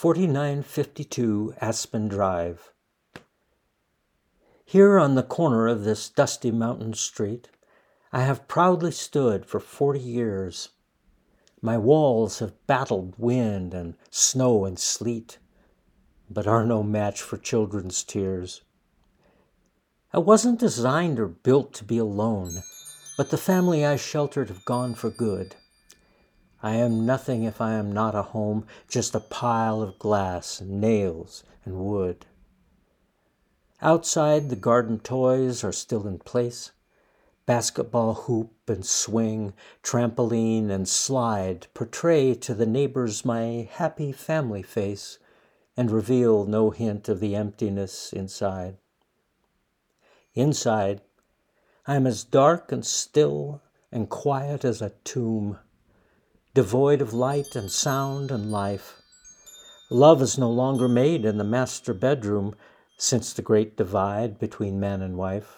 4952 Aspen Drive. Here on the corner of this dusty mountain street, I have proudly stood for 40 years. My walls have battled wind and snow and sleet, but are no match for children's tears. I wasn't designed or built to be alone, but the family I sheltered have gone for good. I am nothing if I am not a home, just a pile of glass and nails and wood. Outside, the garden toys are still in place. Basketball hoop and swing, trampoline and slide portray to the neighbors my happy family face and reveal no hint of the emptiness inside. Inside, I am as dark and still and quiet as a tomb devoid of light and sound and life. Love is no longer made in the master bedroom since the great divide between man and wife.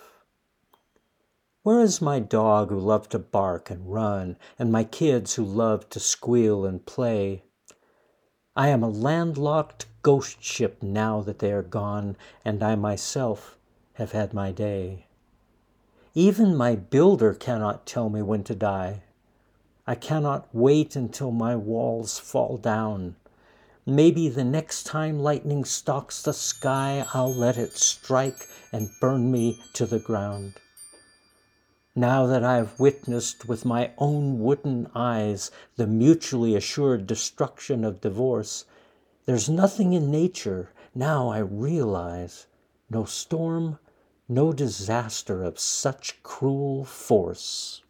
Where is my dog who loved to bark and run, and my kids who loved to squeal and play? I am a landlocked ghost ship now that they are gone, and I myself have had my day. Even my builder cannot tell me when to die. I cannot wait until my walls fall down. Maybe the next time lightning stalks the sky, I'll let it strike and burn me to the ground. Now that I have witnessed with my own wooden eyes the mutually assured destruction of divorce, there's nothing in nature, now I realize, no storm, no disaster of such cruel force.